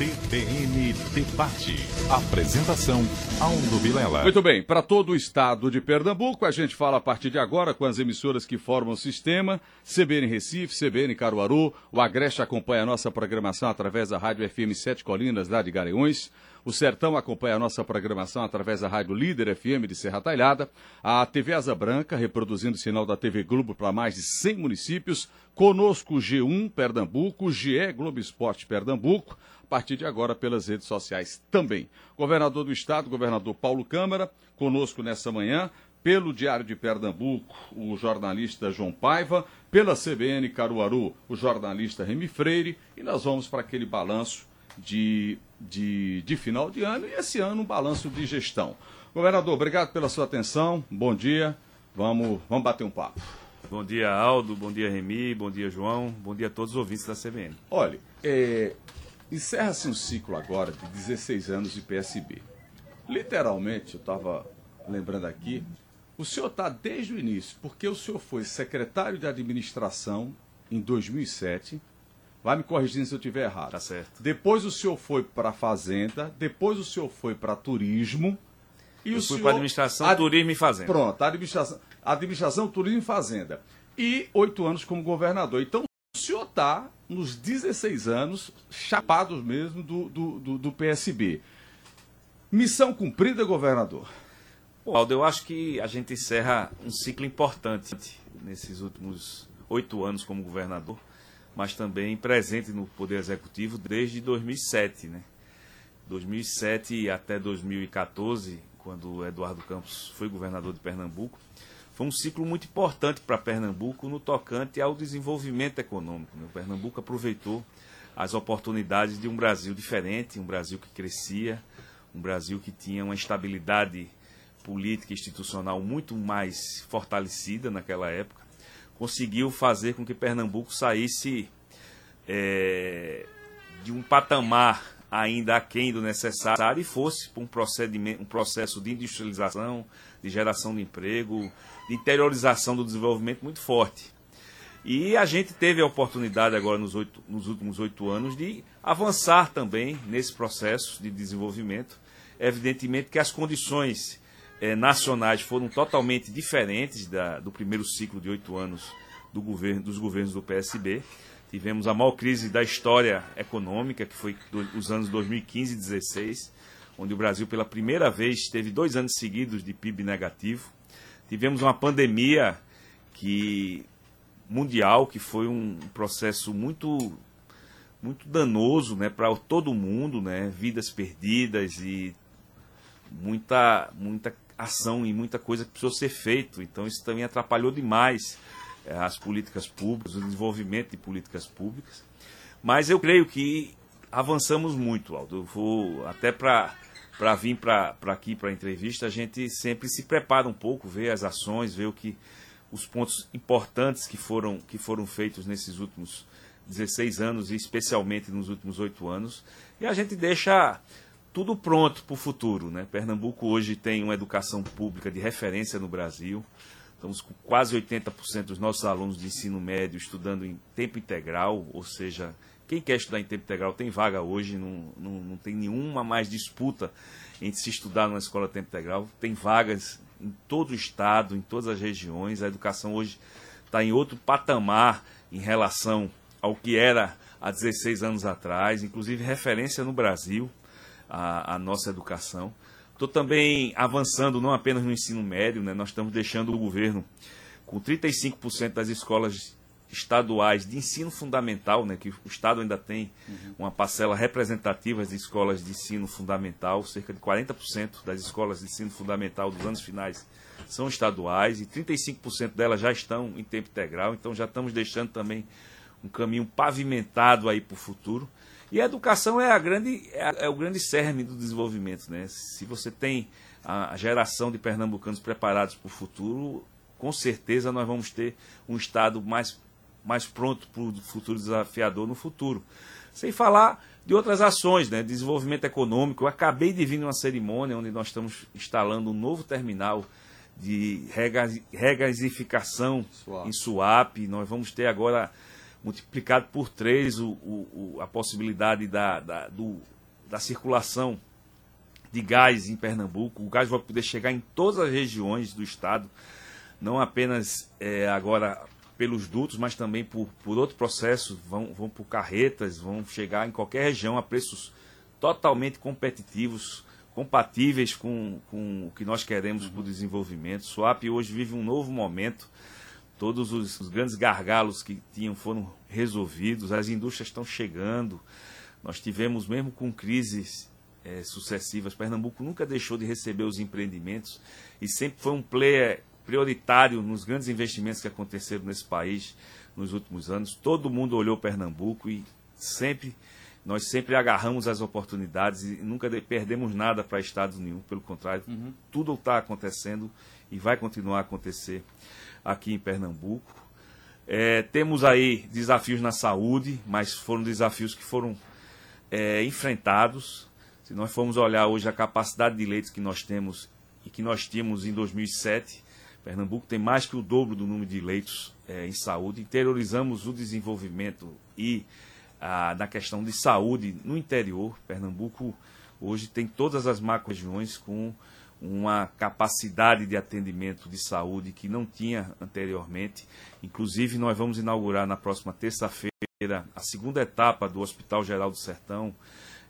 CBN Debate. Apresentação, Aldo Vilela. Muito bem, para todo o estado de Pernambuco, a gente fala a partir de agora com as emissoras que formam o sistema, CBN Recife, CBN Caruaru, o Agreste acompanha a nossa programação através da Rádio FM Sete Colinas, lá de Garanhuns, o Sertão acompanha a nossa programação através da Rádio Líder FM de Serra Talhada, a TV Asa Branca, reproduzindo o sinal da TV Globo para mais de 100 municípios, conosco G1 Pernambuco, GE Globo Esporte Pernambuco, a partir de agora pelas redes sociais também. Governador do Estado, governador Paulo Câmara, conosco nessa manhã, pelo Diário de Pernambuco, o jornalista João Paiva, pela CBN Caruaru, o jornalista Remy Freire, e nós vamos para aquele balanço de, de, de final de ano e esse ano um balanço de gestão. Governador, obrigado pela sua atenção, bom dia, vamos, vamos bater um papo. Bom dia, Aldo, bom dia, Remy, bom dia, João, bom dia a todos os ouvintes da CBN. Olha, é, encerra-se um ciclo agora de 16 anos de PSB. Literalmente, eu estava lembrando aqui, o senhor está desde o início, porque o senhor foi secretário de administração em 2007, Vai me corrigindo se eu estiver errado. Tá certo. Depois o senhor foi para a Fazenda, depois o senhor foi para Turismo. E eu o fui senhor... para Administração, Ad... Turismo e Fazenda. Pronto, administração, administração, Turismo e Fazenda. E oito anos como governador. Então, o senhor está nos 16 anos, chapados mesmo do, do, do, do PSB. Missão cumprida, governador? Bom, Aldo, eu acho que a gente encerra um ciclo importante nesses últimos oito anos como governador mas também presente no Poder Executivo desde 2007, né? 2007 até 2014, quando Eduardo Campos foi governador de Pernambuco, foi um ciclo muito importante para Pernambuco no tocante ao desenvolvimento econômico. Né? O Pernambuco aproveitou as oportunidades de um Brasil diferente, um Brasil que crescia, um Brasil que tinha uma estabilidade política e institucional muito mais fortalecida naquela época conseguiu fazer com que Pernambuco saísse é, de um patamar ainda aquém do necessário e fosse para um, procedimento, um processo de industrialização, de geração de emprego, de interiorização do desenvolvimento muito forte. E a gente teve a oportunidade agora nos, oito, nos últimos oito anos de avançar também nesse processo de desenvolvimento. Evidentemente que as condições eh, nacionais foram totalmente diferentes da, do primeiro ciclo de oito anos do governo, dos governos do PSB. Tivemos a maior crise da história econômica, que foi do, os anos 2015 e 2016, onde o Brasil, pela primeira vez, teve dois anos seguidos de PIB negativo. Tivemos uma pandemia que mundial, que foi um processo muito muito danoso né, para todo mundo, né, vidas perdidas e muita, muita ação e muita coisa que precisou ser feito. Então isso também atrapalhou demais eh, as políticas públicas, o desenvolvimento de políticas públicas. Mas eu creio que avançamos muito, Aldo. Eu vou até para para vir para aqui para a entrevista, a gente sempre se prepara um pouco, vê as ações, vê o que os pontos importantes que foram que foram feitos nesses últimos 16 anos e especialmente nos últimos oito anos, e a gente deixa tudo pronto para o futuro. Né? Pernambuco hoje tem uma educação pública de referência no Brasil. Estamos com quase 80% dos nossos alunos de ensino médio estudando em tempo integral, ou seja, quem quer estudar em tempo integral tem vaga hoje, não, não, não tem nenhuma mais disputa entre se estudar numa escola tempo integral. Tem vagas em todo o estado, em todas as regiões. A educação hoje está em outro patamar em relação ao que era há 16 anos atrás, inclusive referência no Brasil a, a nossa educação. Estou também avançando não apenas no ensino médio, né? nós estamos deixando o governo com 35% das escolas estaduais de ensino fundamental, né, que o Estado ainda tem uhum. uma parcela representativa de escolas de ensino fundamental, cerca de 40% das escolas de ensino fundamental dos anos finais são estaduais e 35% delas já estão em tempo integral, então já estamos deixando também um caminho pavimentado aí para o futuro. E a educação é, a grande, é, é, o grande cerne do desenvolvimento. Né? Se você tem a geração de pernambucanos preparados para o futuro, com certeza nós vamos ter um Estado mais, mais pronto para o futuro desafiador no futuro. Sem falar de outras ações, né? desenvolvimento econômico. Eu acabei de vir numa cerimônia onde nós estamos instalando um novo terminal de regasificação em Suape. Nós vamos ter agora multiplicado por três o, o, a possibilidade da, da, do, da circulação de gás em Pernambuco. O gás vai poder chegar em todas as regiões do estado, não apenas é, agora pelos dutos, mas também por, por outro processo, vão, vão por carretas, vão chegar em qualquer região a preços totalmente competitivos, compatíveis com, com o que nós queremos para o desenvolvimento. Swap hoje vive um novo momento Todos os, os grandes gargalos que tinham foram resolvidos, as indústrias estão chegando. Nós tivemos, mesmo com crises é, sucessivas, Pernambuco nunca deixou de receber os empreendimentos e sempre foi um player prioritário nos grandes investimentos que aconteceram nesse país nos últimos anos. Todo mundo olhou Pernambuco e sempre nós sempre agarramos as oportunidades e nunca perdemos nada para Estados nenhum, pelo contrário, uhum. tudo está acontecendo e vai continuar a acontecer aqui em Pernambuco. É, temos aí desafios na saúde, mas foram desafios que foram é, enfrentados. Se nós formos olhar hoje a capacidade de leitos que nós temos e que nós tínhamos em 2007, Pernambuco tem mais que o dobro do número de leitos é, em saúde. Interiorizamos o desenvolvimento e a, na questão de saúde no interior. Pernambuco hoje tem todas as macro-regiões com uma capacidade de atendimento de saúde que não tinha anteriormente. Inclusive, nós vamos inaugurar na próxima terça-feira a segunda etapa do Hospital Geral do Sertão,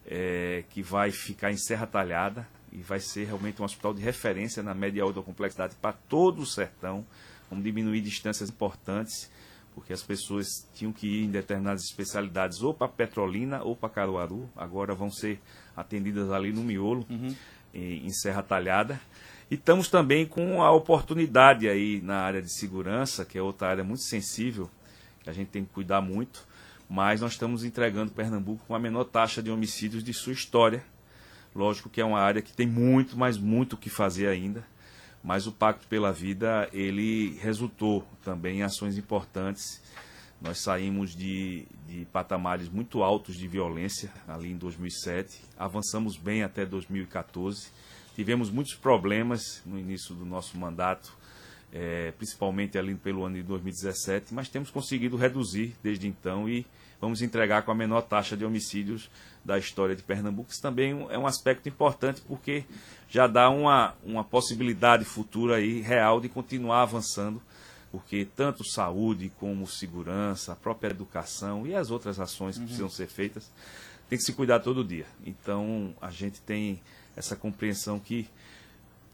é, que vai ficar em Serra Talhada e vai ser realmente um hospital de referência na média alta complexidade para todo o sertão. Vamos diminuir distâncias importantes, porque as pessoas tinham que ir em determinadas especialidades ou para Petrolina ou para Caruaru, agora vão ser atendidas ali no miolo. Uhum em Serra Talhada. E estamos também com a oportunidade aí na área de segurança, que é outra área muito sensível, que a gente tem que cuidar muito, mas nós estamos entregando Pernambuco com a menor taxa de homicídios de sua história. Lógico que é uma área que tem muito, mas muito o que fazer ainda, mas o Pacto pela Vida, ele resultou também em ações importantes. Nós saímos de, de patamares muito altos de violência ali em 2007, avançamos bem até 2014. Tivemos muitos problemas no início do nosso mandato, é, principalmente ali pelo ano de 2017, mas temos conseguido reduzir desde então e vamos entregar com a menor taxa de homicídios da história de Pernambuco. Isso também é um aspecto importante porque já dá uma, uma possibilidade futura aí real de continuar avançando porque tanto saúde como segurança, a própria educação e as outras ações que uhum. precisam ser feitas, tem que se cuidar todo dia. Então, a gente tem essa compreensão que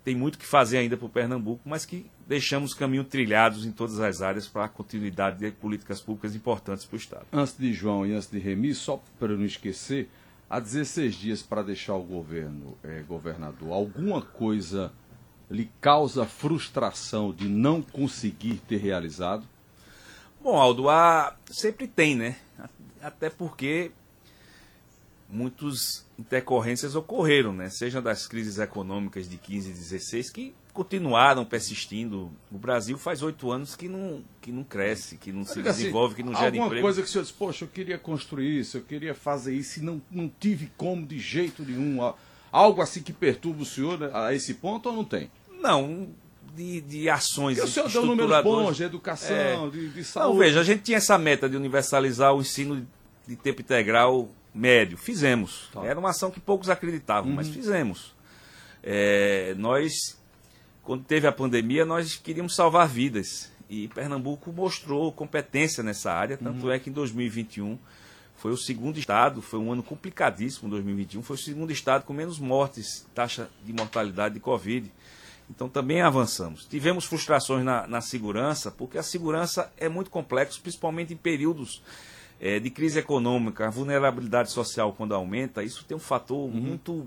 tem muito que fazer ainda para o Pernambuco, mas que deixamos caminho trilhados em todas as áreas para a continuidade de políticas públicas importantes para o Estado. Antes de João e antes de Remi, só para não esquecer, há 16 dias para deixar o governo, é, governador, alguma coisa lhe causa frustração de não conseguir ter realizado? Bom, Aldo, há, sempre tem, né? Até porque muitas intercorrências ocorreram, né? Seja das crises econômicas de 15 e 16, que continuaram persistindo. O Brasil faz oito anos que não, que não cresce, que não se assim, desenvolve, que não gera alguma emprego. coisa que o senhor disse, poxa, eu queria construir isso, eu queria fazer isso e não, não tive como de jeito nenhum. Algo assim que perturba o senhor a esse ponto ou não tem? Não, de, de ações Porque o senhor deu números bons de educação, é. de, de, saúde. Não, veja, a gente tinha essa meta de universalizar o ensino de tempo integral médio. Fizemos. Tá. Era uma ação que poucos acreditavam, uhum. mas fizemos. É, nós, quando teve a pandemia, nós queríamos salvar vidas. E Pernambuco mostrou competência nessa área, tanto uhum. é que em 2021 foi o segundo estado, foi um ano complicadíssimo 2021, foi o segundo estado com menos mortes, taxa de mortalidade de Covid. Então também avançamos. Tivemos frustrações na, na segurança, porque a segurança é muito complexa, principalmente em períodos é, de crise econômica, a vulnerabilidade social quando aumenta, isso tem um fator uhum. muito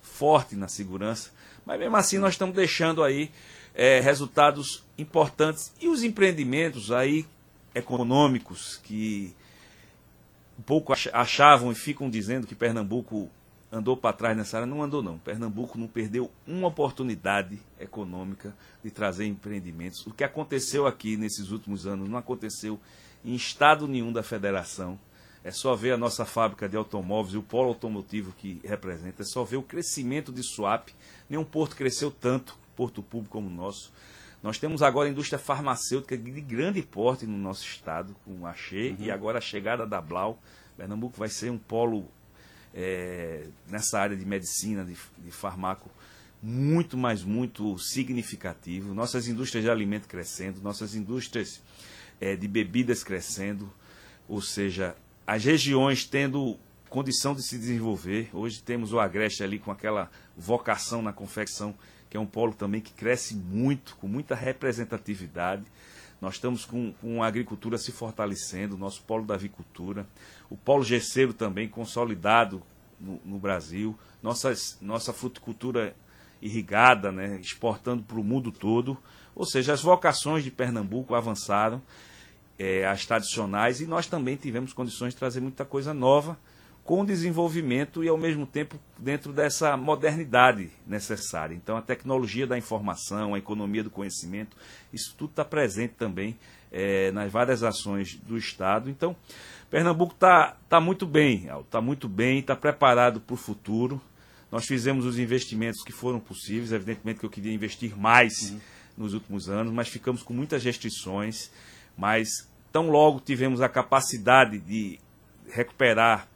forte na segurança. Mas mesmo assim nós estamos deixando aí é, resultados importantes. E os empreendimentos aí econômicos que pouco achavam e ficam dizendo que Pernambuco andou para trás nessa área, não andou não. Pernambuco não perdeu uma oportunidade econômica de trazer empreendimentos. O que aconteceu aqui nesses últimos anos não aconteceu em estado nenhum da federação. É só ver a nossa fábrica de automóveis e o polo automotivo que representa, é só ver o crescimento de Swap. Nenhum porto cresceu tanto, porto público como o nosso. Nós temos agora a indústria farmacêutica de grande porte no nosso estado, com a Che, uhum. e agora a chegada da Blau. Pernambuco vai ser um polo é, nessa área de medicina, de, de farmaco, muito, mas muito significativo. Nossas indústrias de alimento crescendo, nossas indústrias é, de bebidas crescendo, ou seja, as regiões tendo condição de se desenvolver. Hoje temos o Agreste ali com aquela vocação na confecção, que é um polo também que cresce muito, com muita representatividade. Nós estamos com, com a agricultura se fortalecendo, o nosso polo da avicultura, o polo gesseiro também consolidado no, no Brasil, Nossas, nossa fruticultura irrigada, né, exportando para o mundo todo. Ou seja, as vocações de Pernambuco avançaram, é, as tradicionais, e nós também tivemos condições de trazer muita coisa nova com desenvolvimento e, ao mesmo tempo, dentro dessa modernidade necessária. Então, a tecnologia da informação, a economia do conhecimento, isso tudo está presente também é, nas várias ações do Estado. Então, Pernambuco está tá muito bem, está muito bem, está preparado para o futuro. Nós fizemos os investimentos que foram possíveis, evidentemente que eu queria investir mais uhum. nos últimos anos, mas ficamos com muitas restrições. Mas tão logo tivemos a capacidade de recuperar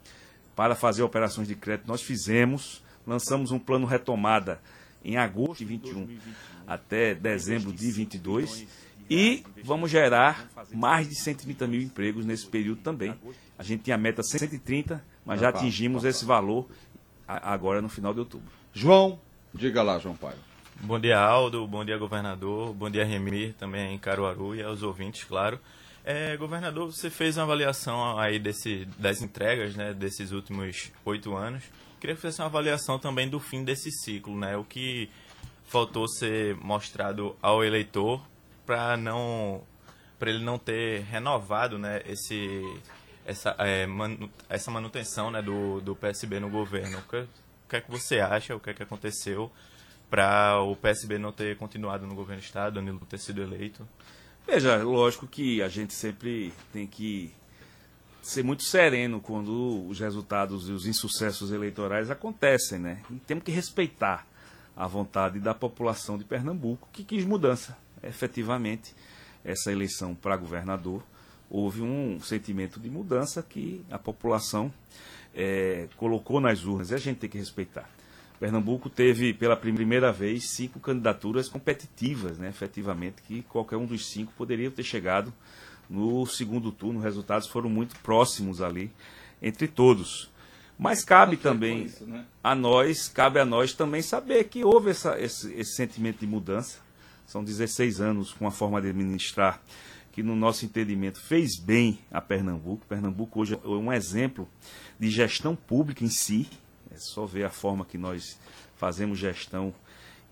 para fazer operações de crédito, nós fizemos, lançamos um plano retomada em agosto de 21 até dezembro de 22 e vamos gerar mais de 130 mil empregos nesse período também. A gente tinha a meta 130, mas já atingimos esse valor agora no final de outubro. João, diga lá, João Pai. Bom dia, Aldo. Bom dia, governador. Bom dia, Remir, também em Caruaru e aos ouvintes, claro. É, governador, você fez uma avaliação aí desse, das entregas né, desses últimos oito anos. Queria que fizesse uma avaliação também do fim desse ciclo, né? O que faltou ser mostrado ao eleitor para não para ele não ter renovado né, esse, essa, é, manu, essa manutenção né, do, do PSB no governo. O que, o que é que você acha? O que é que aconteceu para o PSB não ter continuado no governo do Estado, Danilo ter sido eleito? Veja, lógico que a gente sempre tem que ser muito sereno quando os resultados e os insucessos eleitorais acontecem, né? E temos que respeitar a vontade da população de Pernambuco que quis mudança. Efetivamente, essa eleição para governador houve um sentimento de mudança que a população é, colocou nas urnas e a gente tem que respeitar. Pernambuco teve pela primeira vez cinco candidaturas competitivas, né, efetivamente, que qualquer um dos cinco poderia ter chegado no segundo turno. Os resultados foram muito próximos ali entre todos. Mas cabe também isso, né? a nós, cabe a nós também saber que houve essa, esse, esse sentimento de mudança. São 16 anos com a forma de administrar que, no nosso entendimento, fez bem a Pernambuco. Pernambuco hoje é um exemplo de gestão pública em si, é só ver a forma que nós fazemos gestão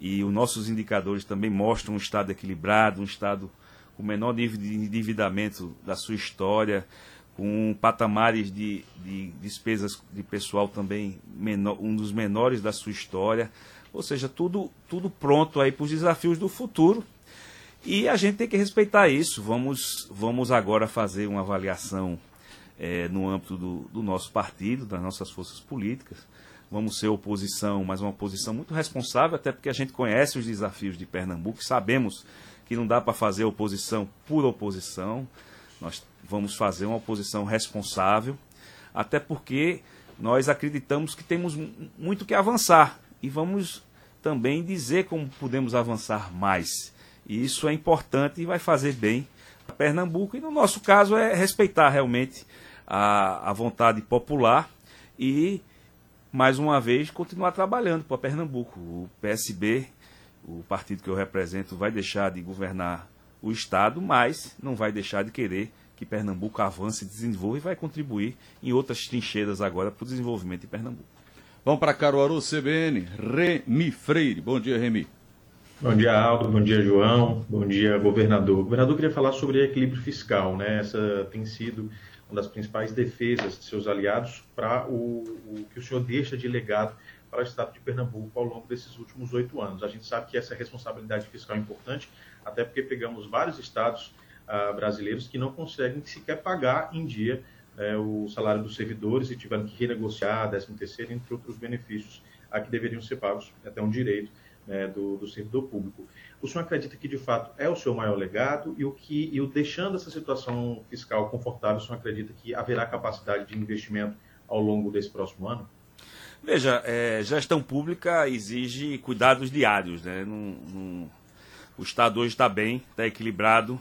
e os nossos indicadores também mostram um estado equilibrado, um estado com o menor nível de endividamento da sua história, com patamares de, de despesas de pessoal também menor, um dos menores da sua história. Ou seja, tudo, tudo pronto aí para os desafios do futuro. E a gente tem que respeitar isso. Vamos, vamos agora fazer uma avaliação é, no âmbito do, do nosso partido, das nossas forças políticas vamos ser oposição, mas uma oposição muito responsável, até porque a gente conhece os desafios de Pernambuco, sabemos que não dá para fazer oposição por oposição, nós vamos fazer uma oposição responsável, até porque nós acreditamos que temos muito que avançar. E vamos também dizer como podemos avançar mais. E isso é importante e vai fazer bem a Pernambuco, e no nosso caso é respeitar realmente a, a vontade popular e mais uma vez, continuar trabalhando para Pernambuco. O PSB, o partido que eu represento, vai deixar de governar o Estado, mas não vai deixar de querer que Pernambuco avance desenvolva e vai contribuir em outras trincheiras agora para o desenvolvimento de Pernambuco. Vamos para Caruaru, CBN, Remi Freire. Bom dia, Remi. Bom dia, Aldo. Bom dia, João. Bom dia, governador. O governador queria falar sobre equilíbrio fiscal, né? Essa tem sido uma das principais defesas de seus aliados para o, o, que o senhor deixa de legado para o Estado de Pernambuco ao longo desses últimos oito anos. A gente sabe que essa responsabilidade fiscal é importante, até porque pegamos vários estados ah, brasileiros que não conseguem sequer pagar em dia eh, o salário dos servidores e tiveram que renegociar 13 terceiro, entre outros benefícios a que deveriam ser pagos, até um direito né, do, do servidor público. O senhor acredita que, de fato, é o seu maior legado e o que, e o deixando essa situação fiscal confortável, o senhor acredita que haverá capacidade de investimento ao longo desse próximo ano? Veja, é, gestão pública exige cuidados diários. Né? Num, num, o Estado hoje está bem, está equilibrado.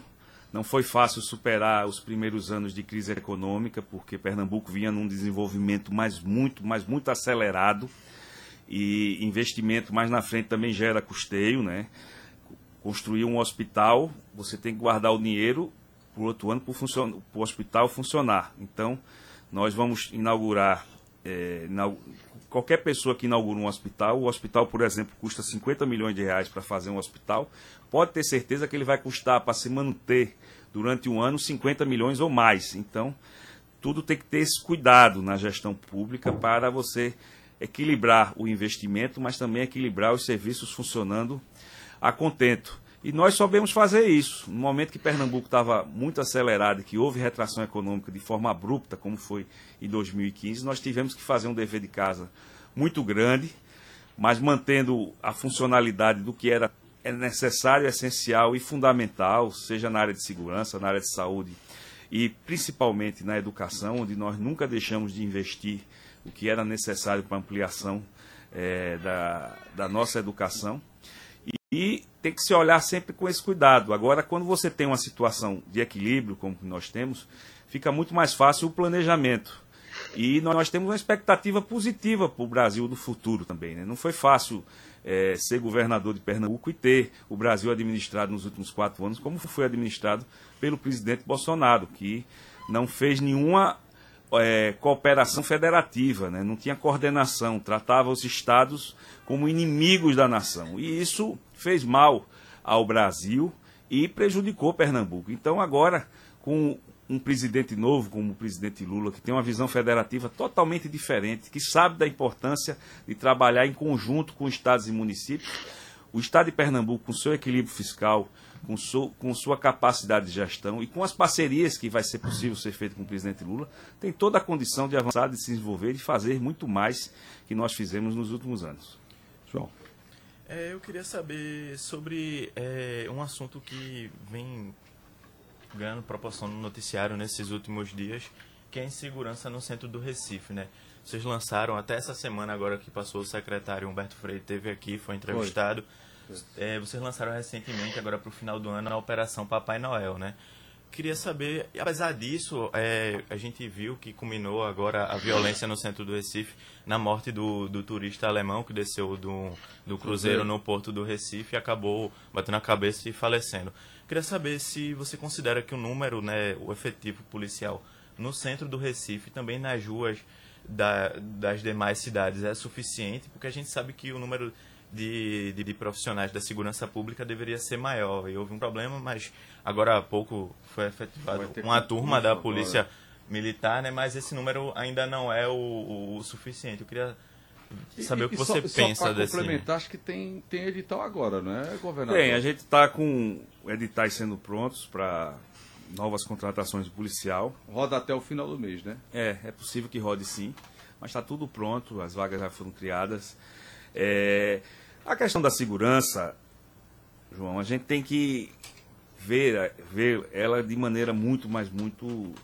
Não foi fácil superar os primeiros anos de crise econômica, porque Pernambuco vinha num desenvolvimento mais muito, mais muito acelerado e investimento mais na frente também gera custeio, né? Construir um hospital, você tem que guardar o dinheiro para o outro ano para o hospital funcionar. Então, nós vamos inaugurar, é, qualquer pessoa que inaugura um hospital, o hospital, por exemplo, custa 50 milhões de reais para fazer um hospital, pode ter certeza que ele vai custar para se manter durante um ano 50 milhões ou mais. Então, tudo tem que ter esse cuidado na gestão pública para você equilibrar o investimento, mas também equilibrar os serviços funcionando a contento. E nós soubemos fazer isso. No momento que Pernambuco estava muito acelerado e que houve retração econômica de forma abrupta, como foi em 2015, nós tivemos que fazer um dever de casa muito grande, mas mantendo a funcionalidade do que era necessário, essencial e fundamental, seja na área de segurança, na área de saúde e principalmente na educação, onde nós nunca deixamos de investir o que era necessário para a ampliação é, da, da nossa educação. E, e tem que se olhar sempre com esse cuidado. Agora, quando você tem uma situação de equilíbrio, como nós temos, fica muito mais fácil o planejamento. E nós temos uma expectativa positiva para o Brasil do futuro também. Né? Não foi fácil é, ser governador de Pernambuco e ter o Brasil administrado nos últimos quatro anos, como foi administrado pelo presidente Bolsonaro, que não fez nenhuma é, cooperação federativa, né? não tinha coordenação, tratava os estados como inimigos da nação. E isso fez mal ao Brasil e prejudicou Pernambuco. Então, agora, com um presidente novo, como o presidente Lula, que tem uma visão federativa totalmente diferente, que sabe da importância de trabalhar em conjunto com estados e municípios, o estado de Pernambuco, com seu equilíbrio fiscal, com, su, com sua capacidade de gestão e com as parcerias que vai ser possível ser feito com o presidente Lula, tem toda a condição de avançar, de se desenvolver e de fazer muito mais que nós fizemos nos últimos anos. João. É, eu queria saber sobre é, um assunto que vem ganhando proporção no noticiário nesses últimos dias, que é a insegurança no centro do Recife, né? Vocês lançaram até essa semana agora que passou o secretário Humberto Freire teve aqui, foi entrevistado. Foi é, vocês lançaram recentemente, agora para o final do ano, a Operação Papai Noel, né? Queria saber, apesar disso, é, a gente viu que culminou agora a violência no centro do Recife, na morte do, do turista alemão que desceu do, do cruzeiro no porto do Recife e acabou batendo a cabeça e falecendo. Queria saber se você considera que o número, né, o efetivo policial no centro do Recife, também nas ruas da, das demais cidades, é suficiente, porque a gente sabe que o número de, de, de, profissionais da segurança pública deveria ser maior. E houve um problema, mas agora há pouco foi efetivado uma turma da polícia agora. militar, né? Mas esse número ainda não é o, o, o suficiente. Eu queria saber e, o que você só, pensa só desse. complementar, acho que tem, tem edital agora, não é, governador? Tem, a gente está com editais sendo prontos para novas contratações de policial. Roda até o final do mês, né? É, é possível que rode sim, mas está tudo pronto, as vagas já foram criadas. É, a questão da segurança, João, a gente tem que ver, ver ela de maneira muito, mas muito,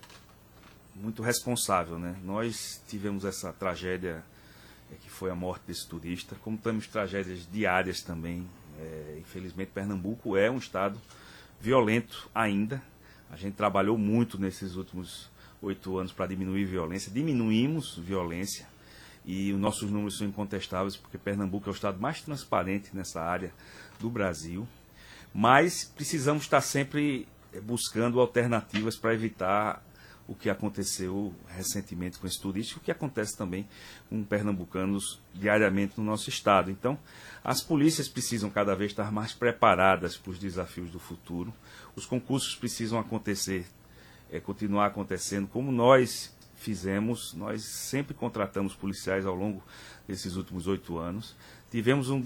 muito responsável, né? Nós tivemos essa tragédia é, que foi a morte desse turista, como temos tragédias diárias também. É, infelizmente, Pernambuco é um estado violento ainda. A gente trabalhou muito nesses últimos oito anos para diminuir violência. Diminuímos violência, e os nossos números são incontestáveis, porque Pernambuco é o estado mais transparente nessa área do Brasil. Mas precisamos estar sempre eh, buscando alternativas para evitar o que aconteceu recentemente com esse turístico, o que acontece também com pernambucanos diariamente no nosso estado. Então, as polícias precisam cada vez estar mais preparadas para os desafios do futuro. Os concursos precisam acontecer, é, continuar acontecendo como nós fizemos, nós sempre contratamos policiais ao longo desses últimos oito anos. Tivemos um,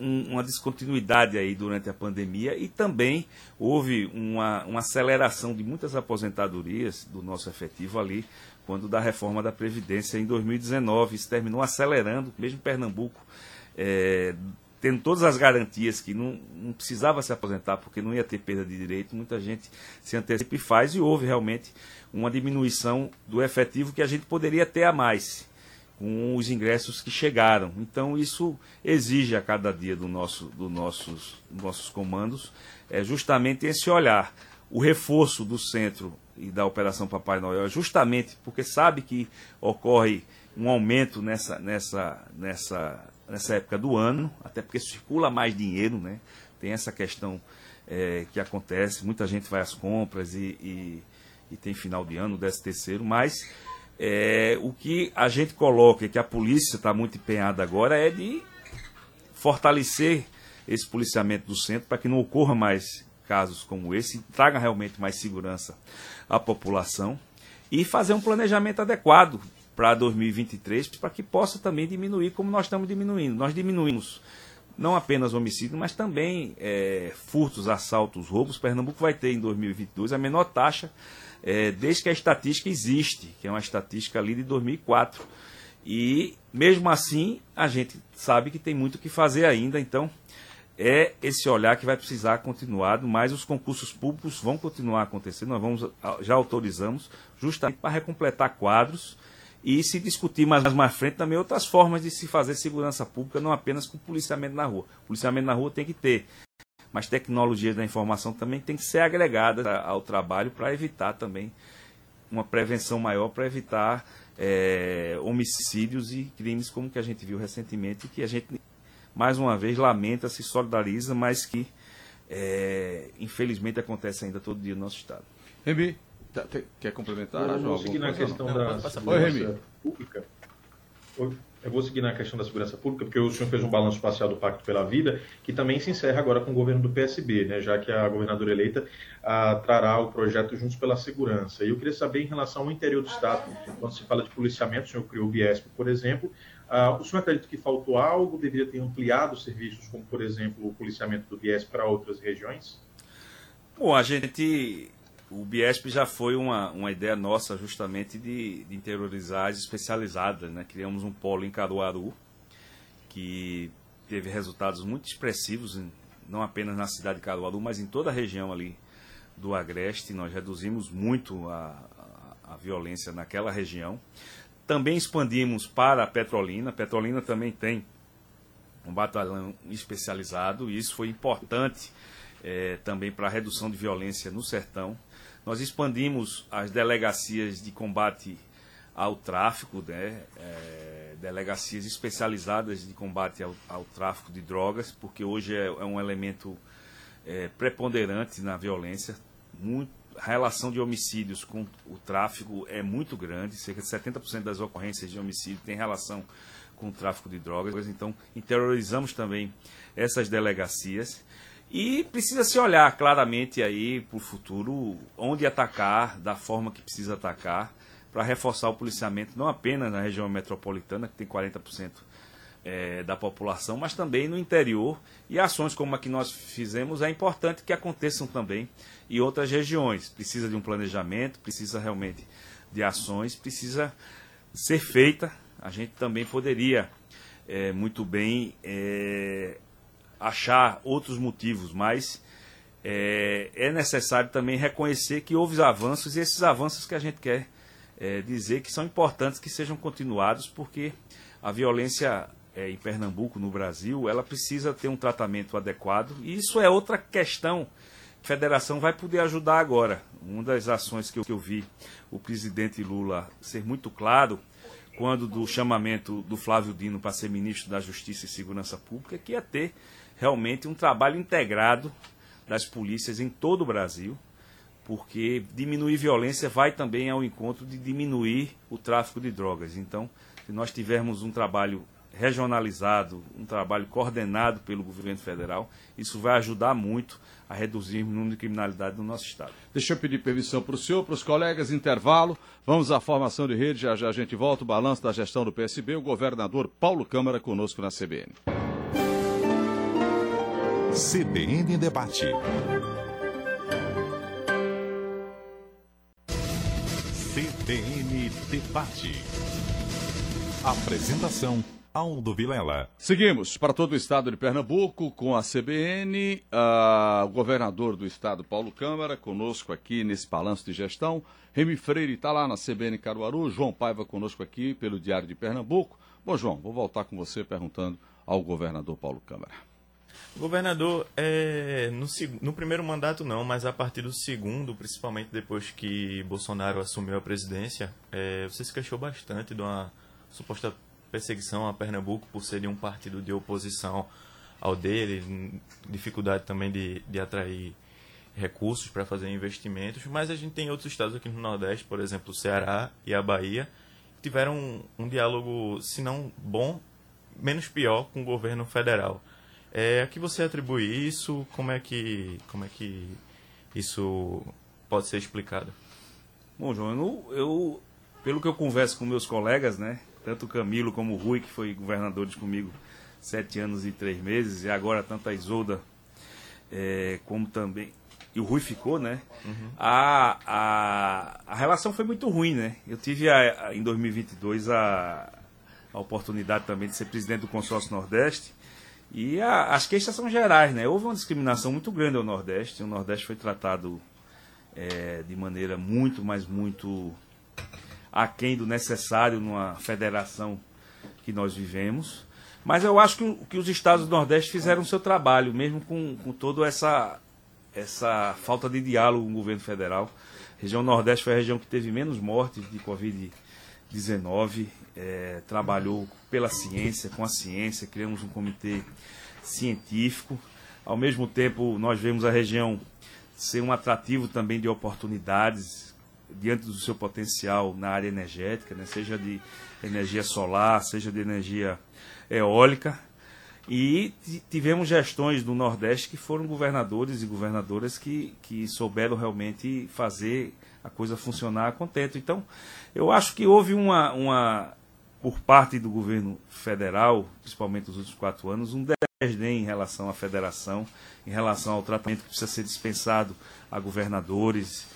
um, uma descontinuidade aí durante a pandemia e também houve uma, uma aceleração de muitas aposentadorias do nosso efetivo ali, quando da reforma da Previdência em 2019. Isso terminou acelerando, mesmo Pernambuco, é, tendo todas as garantias que não, não, precisava se aposentar porque não ia ter perda de direito, muita gente se antecipa e faz, e houve realmente uma diminuição do efetivo que a gente poderia ter a mais com os ingressos que chegaram. Então isso exige a cada dia do nosso, do nossos, nossos comandos é justamente esse olhar. O reforço do centro e da Operação Papai Noel é justamente porque sabe que ocorre um aumento nessa, nessa, nessa, nessa época do ano, até porque circula mais dinheiro, né? Tem essa questão é, que acontece, muita gente vai às compras e, e, e tem final de ano, décimo terceiro, mas é, o que a gente coloca e que a polícia está muito empenhada agora é de fortalecer esse policiamento do centro para que não ocorra mais casos como esse, traga realmente mais segurança à população e fazer um planejamento adequado para 2023 para que possa também diminuir como nós estamos diminuindo. Nós diminuímos não apenas homicídio, mas também é, furtos, assaltos, roubos. Pernambuco vai ter em 2022 a menor taxa é, desde que a estatística existe, que é uma estatística ali de 2004. E mesmo assim, a gente sabe que tem muito o que fazer ainda, então é esse olhar que vai precisar continuar, mas os concursos públicos vão continuar acontecendo, nós vamos, já autorizamos, justamente para recompletar quadros e se discutir mais, mais à frente também outras formas de se fazer segurança pública, não apenas com policiamento na rua. Policiamento na rua tem que ter mas tecnologias da informação também tem que ser agregadas ao trabalho para evitar também uma prevenção maior, para evitar é, homicídios e crimes como que a gente viu recentemente, que a gente, mais uma vez, lamenta, se solidariza, mas que, é, infelizmente, acontece ainda todo dia no nosso Estado. Remy, tá, quer complementar? Eu vou seguir na questão da segurança pública. Eu vou seguir na questão da segurança pública, porque o senhor fez um balanço parcial do Pacto pela Vida, que também se encerra agora com o governo do PSB, né, já que a governadora eleita ah, trará o projeto Juntos pela Segurança. E eu queria saber, em relação ao interior do Estado, quando se fala de policiamento, o senhor criou o Biesp, por exemplo, ah, o senhor acredita que faltou algo, deveria ter ampliado serviços, como, por exemplo, o policiamento do Biesp para outras regiões? Bom, a gente o Biesp já foi uma, uma ideia nossa justamente de, de interiorizar as especializadas. Né? Criamos um polo em Caruaru que teve resultados muito expressivos, não apenas na cidade de Caruaru, mas em toda a região ali do Agreste. Nós reduzimos muito a, a, a violência naquela região. Também expandimos para a Petrolina. A Petrolina também tem um batalhão especializado e isso foi importante é, também para a redução de violência no sertão. Nós expandimos as delegacias de combate ao tráfico, né? É, delegacias especializadas de combate ao, ao, tráfico de drogas, porque hoje é, é um elemento é, preponderante na violência. Muito, a relação de homicídios com o tráfico é muito grande, cerca de 70% das ocorrências de homicídio tem relação com o tráfico de drogas. Então, interiorizamos também essas delegacias. E precisa se olhar claramente aí para o futuro onde atacar, da forma que precisa atacar, para reforçar o policiamento, não apenas na região metropolitana, que tem 40% é, da população, mas também no interior. E ações como a que nós fizemos é importante que aconteçam também em outras regiões. Precisa de um planejamento, precisa realmente de ações, precisa ser feita. A gente também poderia é, muito bem é, achar outros motivos, mas é, é, necessário também reconhecer que houve avanços e esses avanços que a gente quer é, dizer que são importantes que sejam continuados, porque a violência é, em Pernambuco, no Brasil, ela precisa ter um tratamento adequado e isso é outra questão que a federação vai poder ajudar agora. Uma das ações que eu, que eu vi o presidente Lula ser muito claro quando do chamamento do Flávio Dino para ser ministro da Justiça e Segurança Pública, que ia ter realmente um trabalho integrado das polícias em todo o Brasil, porque diminuir violência vai também ao encontro de diminuir o tráfico de drogas. Então, se nós tivermos um trabalho regionalizado, um trabalho coordenado pelo governo federal, isso vai ajudar muito a reduzir o número de criminalidade no nosso estado. Deixa eu pedir permissão para o senhor, para os colegas, intervalo. Vamos à formação de rede, já já a gente volta, o balanço da gestão do PSB, o governador Paulo Câmara conosco na CBN. CBN Debate. CBN Debate. Apresentação Aldo Vilela. Seguimos para todo o estado de Pernambuco com a CBN, uh, o governador do estado, Paulo Câmara, conosco aqui nesse balanço de gestão. Remy Freire está lá na CBN Caruaru, João Paiva conosco aqui pelo Diário de Pernambuco. Bom, João, vou voltar com você perguntando ao governador Paulo Câmara. Governador, é, no, no, primeiro mandato não, mas a partir do segundo, principalmente depois que Bolsonaro assumiu a presidência, é, você se queixou bastante de uma suposta perseguição a Pernambuco por ser de um partido de oposição ao dele, dificuldade também de, de atrair recursos para fazer investimentos, mas a gente tem outros estados aqui no Nordeste, por exemplo, o Ceará e a Bahia, que tiveram um, um diálogo, se não bom, menos pior com o governo federal. É, a que você atribui isso? Como é que, como é que isso pode ser explicado? Bom, João, eu, eu, pelo que eu converso com meus colegas, né, tanto o Camilo como o Rui, que foi governadores comigo sete anos e três meses, e agora tanto a Isolda é, como também. E o Rui ficou, né? Uhum. A, a, a relação foi muito ruim, né? Eu tive a, a, em 2022 a, a oportunidade também de ser presidente do Consórcio Nordeste. E a, as queixas são gerais, né? Houve uma discriminação muito grande ao Nordeste. O Nordeste foi tratado é, de maneira muito, mas muito aquém do necessário numa federação que nós vivemos. Mas eu acho que, que os estados do Nordeste fizeram o seu trabalho, mesmo com, com toda essa, essa falta de diálogo com o governo federal. A região Nordeste foi a região que teve menos mortes de Covid-19, é, trabalhou pela ciência, com a ciência, criamos um comitê científico. Ao mesmo tempo, nós vemos a região ser um atrativo também de oportunidades diante do seu potencial na área energética, né? seja de energia solar, seja de energia eólica. E tivemos gestões do Nordeste que foram governadores e governadoras que, que souberam realmente fazer a coisa funcionar a contento. Então, eu acho que houve uma, uma, por parte do governo federal, principalmente nos últimos quatro anos, um desdém em relação à federação, em relação ao tratamento que precisa ser dispensado a governadores,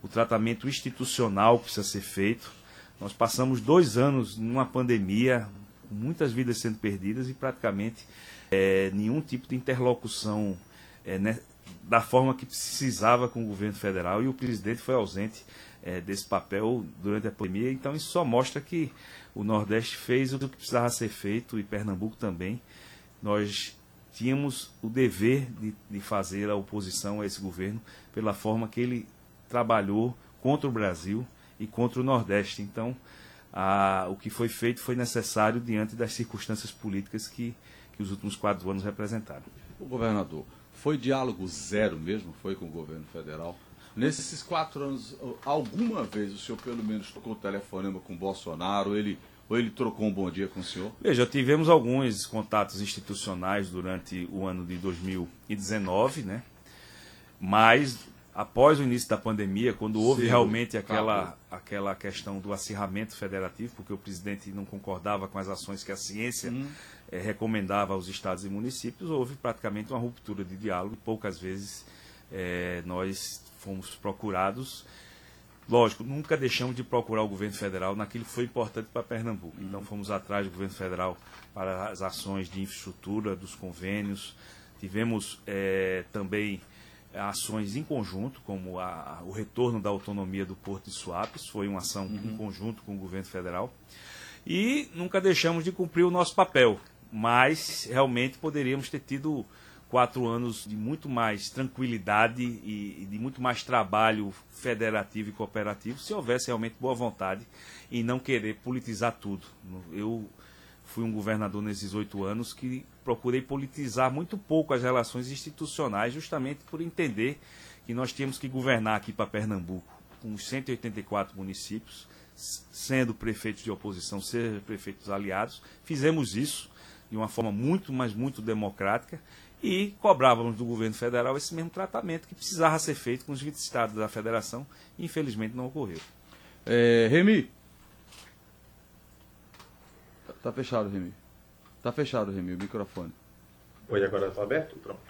o tratamento institucional que precisa ser feito. Nós passamos dois anos numa pandemia, muitas vidas sendo perdidas e praticamente é, nenhum tipo de interlocução é, né, da forma que precisava com o governo federal e o presidente foi ausente é, desse papel durante a pandemia. Então isso só mostra que o Nordeste fez o que precisava ser feito e Pernambuco também. Nós tínhamos o dever de, de fazer a oposição a esse governo pela forma que ele trabalhou contra o Brasil e contra o Nordeste. Então, a, o que foi feito foi necessário diante das circunstâncias políticas que, que os últimos quatro anos representaram. O governador, foi diálogo zero mesmo, foi com o governo federal? Nesses quatro anos, alguma vez o senhor pelo menos tocou o telefonema com o Bolsonaro, ele, ou ele trocou um bom dia com o senhor? Veja, tivemos alguns contatos institucionais durante o ano de 2019, né? Mas após o início da pandemia, quando houve Sim, realmente aquela, aquela questão do acirramento federativo, porque o presidente não concordava com as ações que a ciência hum. É, recomendava aos estados e municípios, houve praticamente uma ruptura de diálogo. Poucas vezes é, nós fomos procurados. Lógico, nunca deixamos de procurar o governo federal naquilo que foi importante para Pernambuco. Hum. Então fomos atrás do governo federal para as ações de infraestrutura, dos convênios. Tivemos é, também ações em conjunto, como a, o retorno da autonomia do Porto de Suapes, foi uma ação uhum. em conjunto com o governo federal. E nunca deixamos de cumprir o nosso papel, mas realmente poderíamos ter tido quatro anos de muito mais tranquilidade e, de muito mais trabalho federativo e cooperativo se houvesse realmente boa vontade e não querer politizar tudo. Eu fui um governador nesses oito anos que procurei politizar muito pouco as relações institucionais, justamente por entender que nós tínhamos que governar aqui para Pernambuco, com os 184 municípios, sendo prefeitos de oposição, sendo prefeitos aliados. Fizemos isso de uma forma muito, mas muito democrática e cobrávamos do governo federal esse mesmo tratamento que precisava ser feito com os 20 estados da federação e infelizmente não ocorreu. É, Remy, Tá fechado, Remy. Tá fechado, Remy, o microfone. Oi, agora está aberto? Pronto.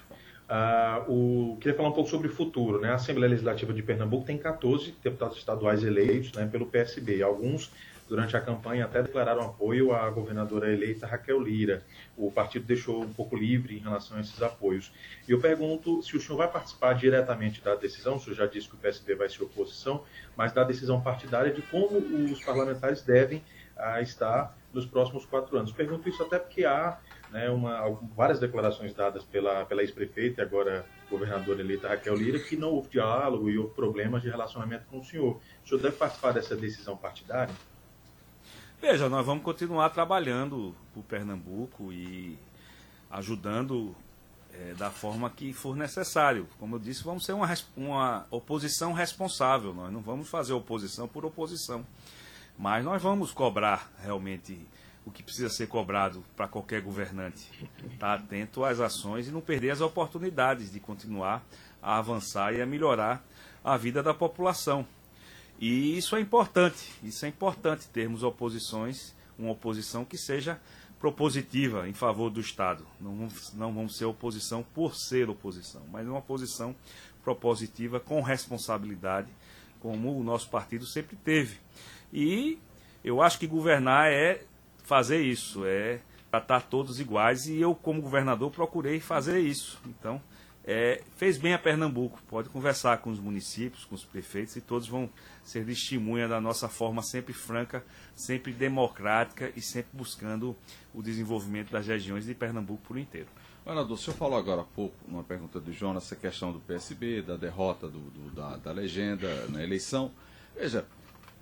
Ah, o, queria falar um pouco sobre o futuro. Né? A Assembleia Legislativa de Pernambuco tem 14 deputados estaduais eleitos né, pelo PSB. Alguns durante a campanha até declararam apoio à governadora eleita Raquel Lira. O partido deixou um pouco livre em relação a esses apoios. E eu pergunto se o senhor vai participar diretamente da decisão, o senhor já disse que o PSB vai ser oposição, mas da decisão partidária de como os parlamentares devem ah, estar nos próximos quatro anos. Pergunto isso até porque há né, uma, várias declarações dadas pela, pela ex-prefeita e agora governadora eleita Raquel Lira que não houve diálogo e houve problemas de relacionamento com o senhor. O senhor deve participar dessa decisão partidária? Veja, nós vamos continuar trabalhando por Pernambuco e ajudando é, da forma que for necessário. Como eu disse, vamos ser uma, uma oposição responsável. Nós não vamos fazer oposição por oposição. Mas nós vamos cobrar realmente o que precisa ser cobrado para qualquer governante. Estar tá atento às ações e não perder as oportunidades de continuar a avançar e a melhorar a vida da população. E isso é importante, isso é importante termos oposições, uma oposição que seja propositiva em favor do Estado. Não vamos, não vamos ser oposição por ser oposição, mas uma oposição propositiva com responsabilidade, como o nosso partido sempre teve. E eu acho que governar é fazer isso, é tratar todos iguais, e eu, como governador, procurei fazer isso. Então, é, fez bem a Pernambuco. Pode conversar com os municípios, com os prefeitos, e todos vão ser testemunha da nossa forma sempre franca, sempre democrática e sempre buscando o desenvolvimento das regiões de Pernambuco por inteiro. Governador, o senhor falou agora há pouco, numa pergunta do Jonas, essa questão do PSB, da derrota do, do, da, da, legenda na eleição. Veja,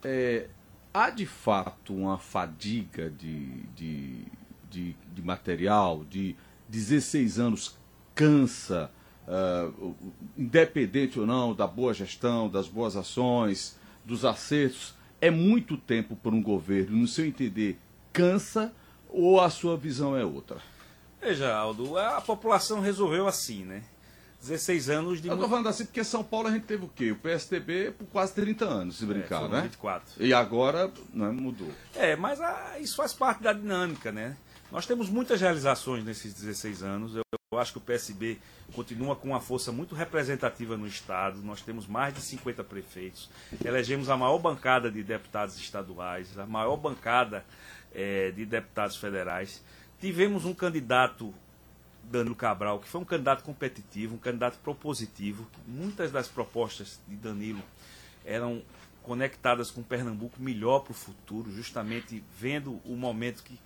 é, há de fato uma fadiga de, de, de, de material, de 16 anos cansa uh, independente ou não da boa gestão, das boas ações, dos acertos, é muito tempo para um governo, no seu entender, cansa ou a sua visão é outra? Veja, Aldo, a população resolveu assim, né? 16 anos de. Eu estou falando assim porque São Paulo a gente teve o quê? O PSTB por quase 30 anos, se brincar, é, né? 24. E agora né, mudou. É, mas a, isso faz parte da dinâmica, né? Nós temos muitas realizações nesses 16 anos. Eu, eu acho que o PSB continua com uma força muito representativa no Estado. Nós temos mais de 50 prefeitos. Elegemos a maior bancada de deputados estaduais, a maior bancada é, de deputados federais. Tivemos um candidato, Danilo Cabral, que foi um candidato competitivo, um candidato propositivo. Muitas das propostas de Danilo eram conectadas com Pernambuco melhor para o futuro, justamente vendo o momento que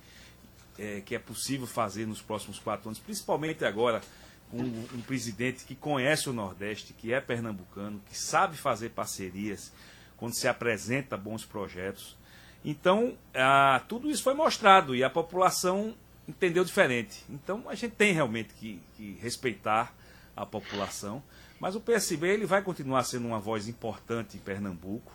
é, que é possível fazer nos próximos quatro anos, principalmente agora com um, um, presidente que conhece o Nordeste, que é pernambucano, que sabe fazer parcerias quando se apresenta bons projetos. Então, tudo isso foi mostrado e a população entendeu diferente. Então, a gente tem realmente que, que respeitar a população, mas o PSB ele vai continuar sendo uma voz importante em Pernambuco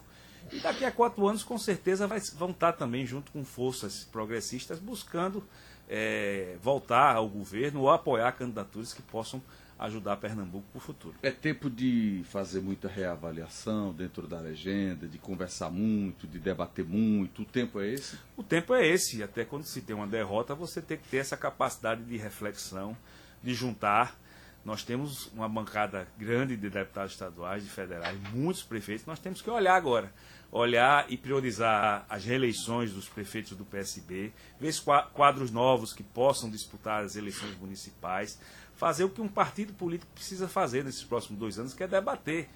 e daqui a quatro anos, com certeza, vai, vão estar também junto com forças progressistas buscando é, voltar ao governo ou apoiar candidaturas que possam ajudar Pernambuco para o futuro. É tempo de fazer muita reavaliação dentro da legenda, de conversar muito, de debater muito. O tempo é esse? O tempo é esse. Até quando se tem uma derrota, você tem que ter essa capacidade de reflexão, de juntar nós temos uma bancada grande de deputados estaduais, de federais, muitos prefeitos. Nós temos que olhar agora, olhar e priorizar as reeleições dos prefeitos do PSB, ver quadros novos que possam disputar as eleições municipais, fazer o que um partido político precisa fazer nesses próximos dois anos, que é debater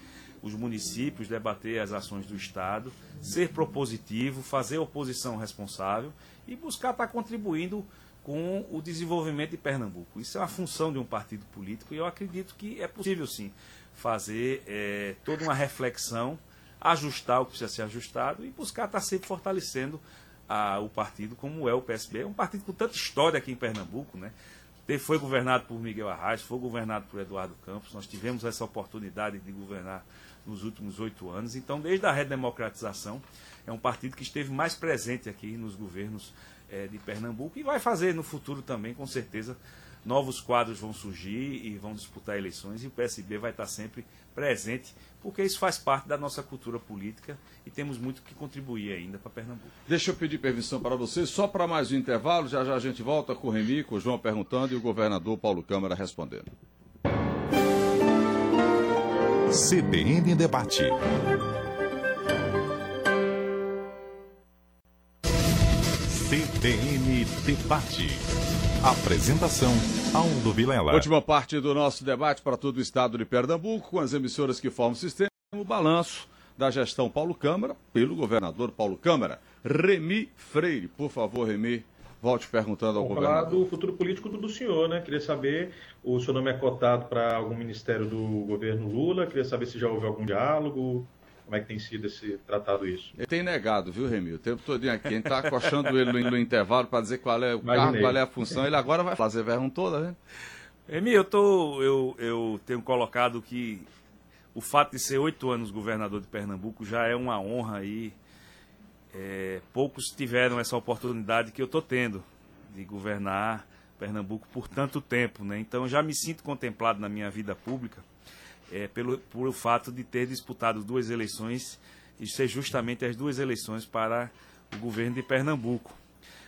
os municípios, debater as ações do Estado, ser propositivo, fazer oposição responsável e buscar estar contribuindo com o desenvolvimento de Pernambuco. Isso é uma função de um partido político e eu acredito que é possível sim fazer é, toda uma reflexão, ajustar o que precisa ser ajustado e buscar estar sempre fortalecendo a, o partido como é o PSB. É um partido com tanta história aqui em Pernambuco, né? Foi governado por Miguel Arraes, foi governado por Eduardo Campos. Nós tivemos essa oportunidade de governar nos últimos oito anos. Então, desde a redemocratização, é um partido que esteve mais presente aqui nos governos é, de Pernambuco e vai fazer no futuro também, com certeza. Novos quadros vão surgir e vão disputar eleições e o PSB vai estar sempre presente, porque isso faz parte da nossa cultura política e temos muito que contribuir ainda para Pernambuco. Deixa eu pedir permissão para vocês, só para mais um intervalo, já já a gente volta com o Remi, com o João perguntando e o governador Paulo Câmara respondendo. CBN Debate. CBN Debate. Apresentação, Aldo Vilela. Última parte do nosso debate para todo o estado de Pernambuco, com as emissoras que formam o sistema, o balanço da gestão Paulo Câmara, pelo governador Paulo Câmara. Remi Freire, por favor, Remi, volte perguntando ao Vamos governador. falar do futuro político do senhor, né? Queria saber, o seu nome é cotado para algum ministério do governo Lula, queria saber se já houve algum diálogo, como é que tem sido esse tratado isso? Ele tem negado, viu, Remi? O tempo todo aqui. A gente tá acochando ele no, no intervalo para dizer qual é o Imaginei. cargo, qual é a função. Ele agora vai fazer verão toda, né? Emi, eu, tô, eu, eu tenho colocado que o fato de ser oito anos governador de Pernambuco já é uma honra aí. É, poucos tiveram essa oportunidade que eu estou tendo de governar Pernambuco por tanto tempo, né? Então eu já me sinto contemplado na minha vida pública é, pelo, por o fato de ter disputado duas eleições e ser justamente as duas eleições para o governo de Pernambuco.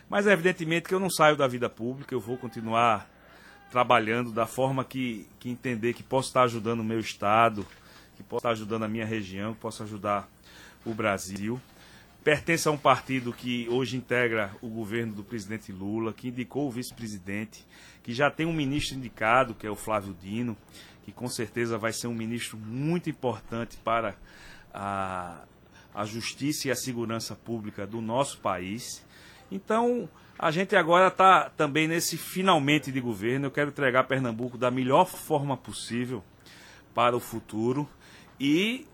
Mas evidentemente que eu não saio da vida pública, eu vou continuar trabalhando da forma que, que entender que posso estar ajudando o meu estado, que posso estar ajudando a minha região, que posso ajudar o Brasil. Pertence a um partido que hoje integra o governo do presidente Lula, que indicou o vice-presidente, que já tem um ministro indicado, que é o Flávio Dino, que com certeza vai ser um ministro muito importante para a, a justiça e a segurança pública do nosso país. Então, a gente agora está também nesse finalmente de governo. Eu quero entregar Pernambuco da melhor forma possível para o futuro e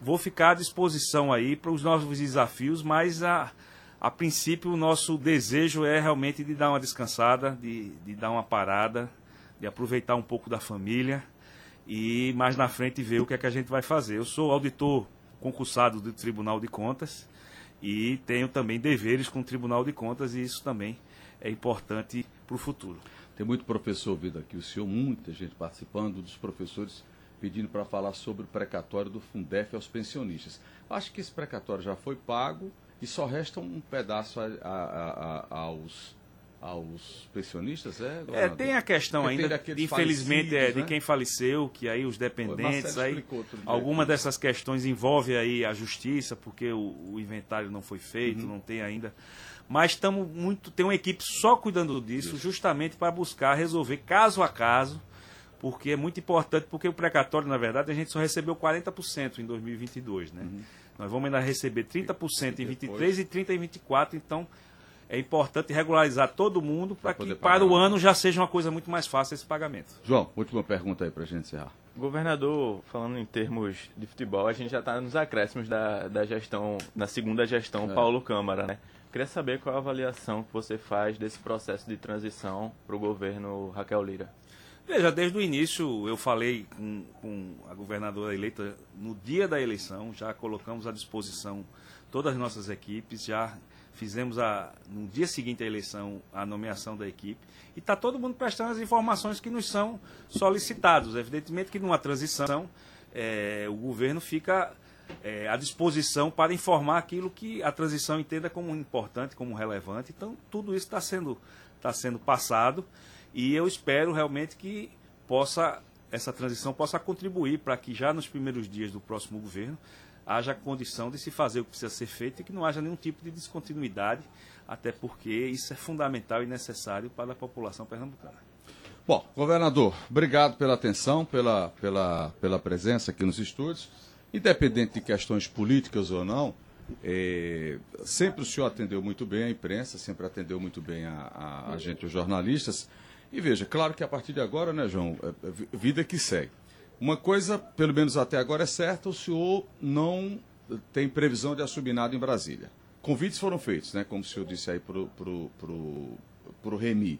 vou ficar à disposição aí para os novos desafios, mas a, a princípio o nosso desejo é realmente de dar uma descansada, de, de dar uma parada, de aproveitar um pouco da família e mais na frente ver o que é que a gente vai fazer. Eu sou auditor concursado do Tribunal de Contas e tenho também deveres com o Tribunal de Contas e isso também é importante para o futuro. Tem muito professor ouvindo aqui, o senhor, muita gente participando, dos professores pedindo para falar sobre o precatório do Fundef aos pensionistas. Acho que esse precatório já foi pago e só resta um pedaço a, a, a, aos, aos pensionistas, é? É, tem a questão Porque ainda, de, infelizmente, é, falecidos, de né? quem faleceu, que aí os dependentes, aí dia alguma dessas questões envolve aí a justiça, porque o, o inventário não foi feito, Uhum. não tem ainda. Mas estamos muito, tem uma equipe só cuidando disso, justamente para buscar resolver caso a caso, porque é muito importante, porque o precatório, na verdade, a gente só recebeu 40% em 2022, né? Uhum. Nós vamos ainda receber 30% em 23 e 30 em 24, então é importante regularizar todo mundo para que para o ano já seja uma coisa muito mais fácil esse pagamento. João, última pergunta aí para a gente encerrar. Governador, falando em termos de futebol, a gente já está nos acréscimos da, da gestão, na segunda gestão É. Paulo Câmara, né? Queria saber qual a avaliação que você faz desse processo de transição para o governo Raquel Lira. Veja, desde o início eu falei com, com a governadora eleita no dia da eleição, já colocamos à disposição todas as nossas equipes, já fizemos a, no dia seguinte à eleição a nomeação da equipe e está todo mundo prestando as informações que nos são solicitados. Evidentemente que numa transição eh, o governo fica eh, à disposição para informar aquilo que a transição entenda como importante, como relevante. Então tudo isso está sendo, está sendo passado e eu espero realmente que possa essa transição possa contribuir para que já nos primeiros dias do próximo governo haja condição de se fazer o que precisa ser feito e que não haja nenhum tipo de descontinuidade, até porque isso é fundamental e necessário para a população pernambucana. Bom, governador, obrigado pela atenção, pela, pela, pela presença aqui nos estúdios. Independente de questões políticas ou não, eh, sempre o senhor atendeu muito bem a imprensa, sempre atendeu muito bem a, a, a gente, os jornalistas. E veja, claro que a partir de agora, né, João, é- é vi- vida que segue. Uma coisa, pelo menos até agora, é certa, o senhor não tem previsão de assumir nada em Brasília. Convites foram feitos, né, como o senhor disse aí para o pro, pro, pro Remi.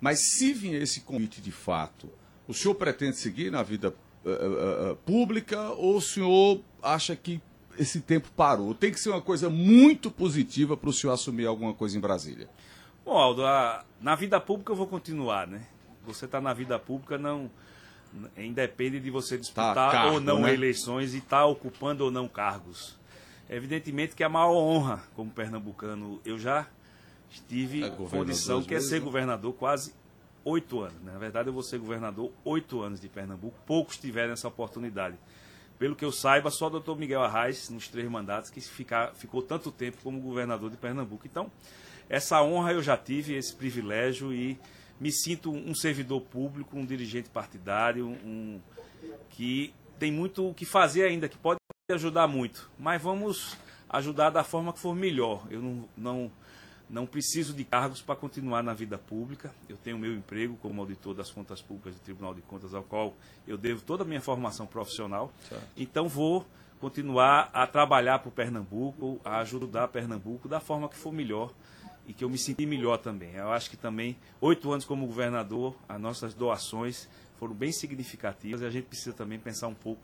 Mas se vier esse convite de fato, o senhor pretende seguir na vida eh, eh, pública ou o senhor acha que esse tempo parou? Tem que ser uma coisa muito positiva para o senhor assumir alguma coisa em Brasília. Bom, Aldo, a- na vida pública eu vou continuar, né? Você está na vida pública, não independe de você disputar cargo, ou não né? eleições e estar ocupando ou não cargos. Evidentemente que é a maior honra como pernambucano. Eu já tive É condição que é ser né? governador quase oito anos. Na verdade, eu vou ser governador oito anos de Pernambuco. Poucos tiveram essa oportunidade. Pelo que eu saiba, só o doutor Miguel Arraes, nos três mandatos, que ficar, ficou tanto tempo como governador de Pernambuco. Então, essa honra eu já tive, esse privilégio e me sinto um servidor público, um dirigente partidário, um que tem muito o que fazer ainda, que pode ajudar muito. Mas vamos ajudar da forma que for melhor. Eu não, não, não preciso de cargos para continuar na vida pública. Eu tenho meu emprego como auditor das contas públicas do Tribunal de Contas, ao qual eu devo toda a minha formação profissional. Certo. Então vou continuar a trabalhar para o Pernambuco, a ajudar Pernambuco da forma que for melhor e que eu me senti melhor também. Eu acho que também, oito anos como governador, as nossas doações foram bem significativas e a gente precisa também pensar um pouco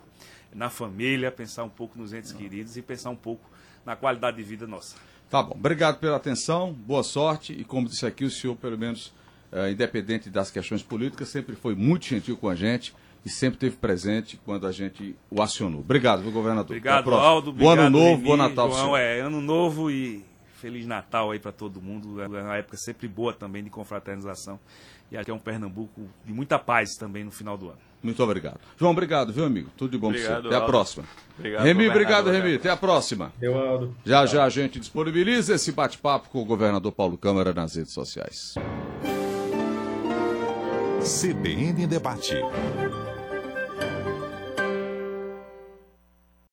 na família, pensar um pouco nos entes queridos e pensar um pouco na qualidade de vida nossa. Tá bom. Obrigado pela atenção, boa sorte e como disse aqui, o senhor, pelo menos, é, independente das questões políticas, sempre foi muito gentil com a gente e sempre esteve presente quando a gente o acionou. Obrigado, viu, governador. Obrigado, Aldo. Obrigado, bom ano novo, Remy, bom Natal. João, é, ano novo e Feliz Natal aí para todo mundo. É uma época sempre boa também de confraternização. E aqui é um Pernambuco de muita paz também no final do ano. Muito obrigado. João, obrigado, viu, amigo? Tudo de bom para você. Até a próxima. Obrigado, Remy, obrigado, Remy. Até a próxima. Eu, Aldo. Já já a gente disponibiliza esse bate-papo com o governador Paulo Câmara nas redes sociais. CBN Debate.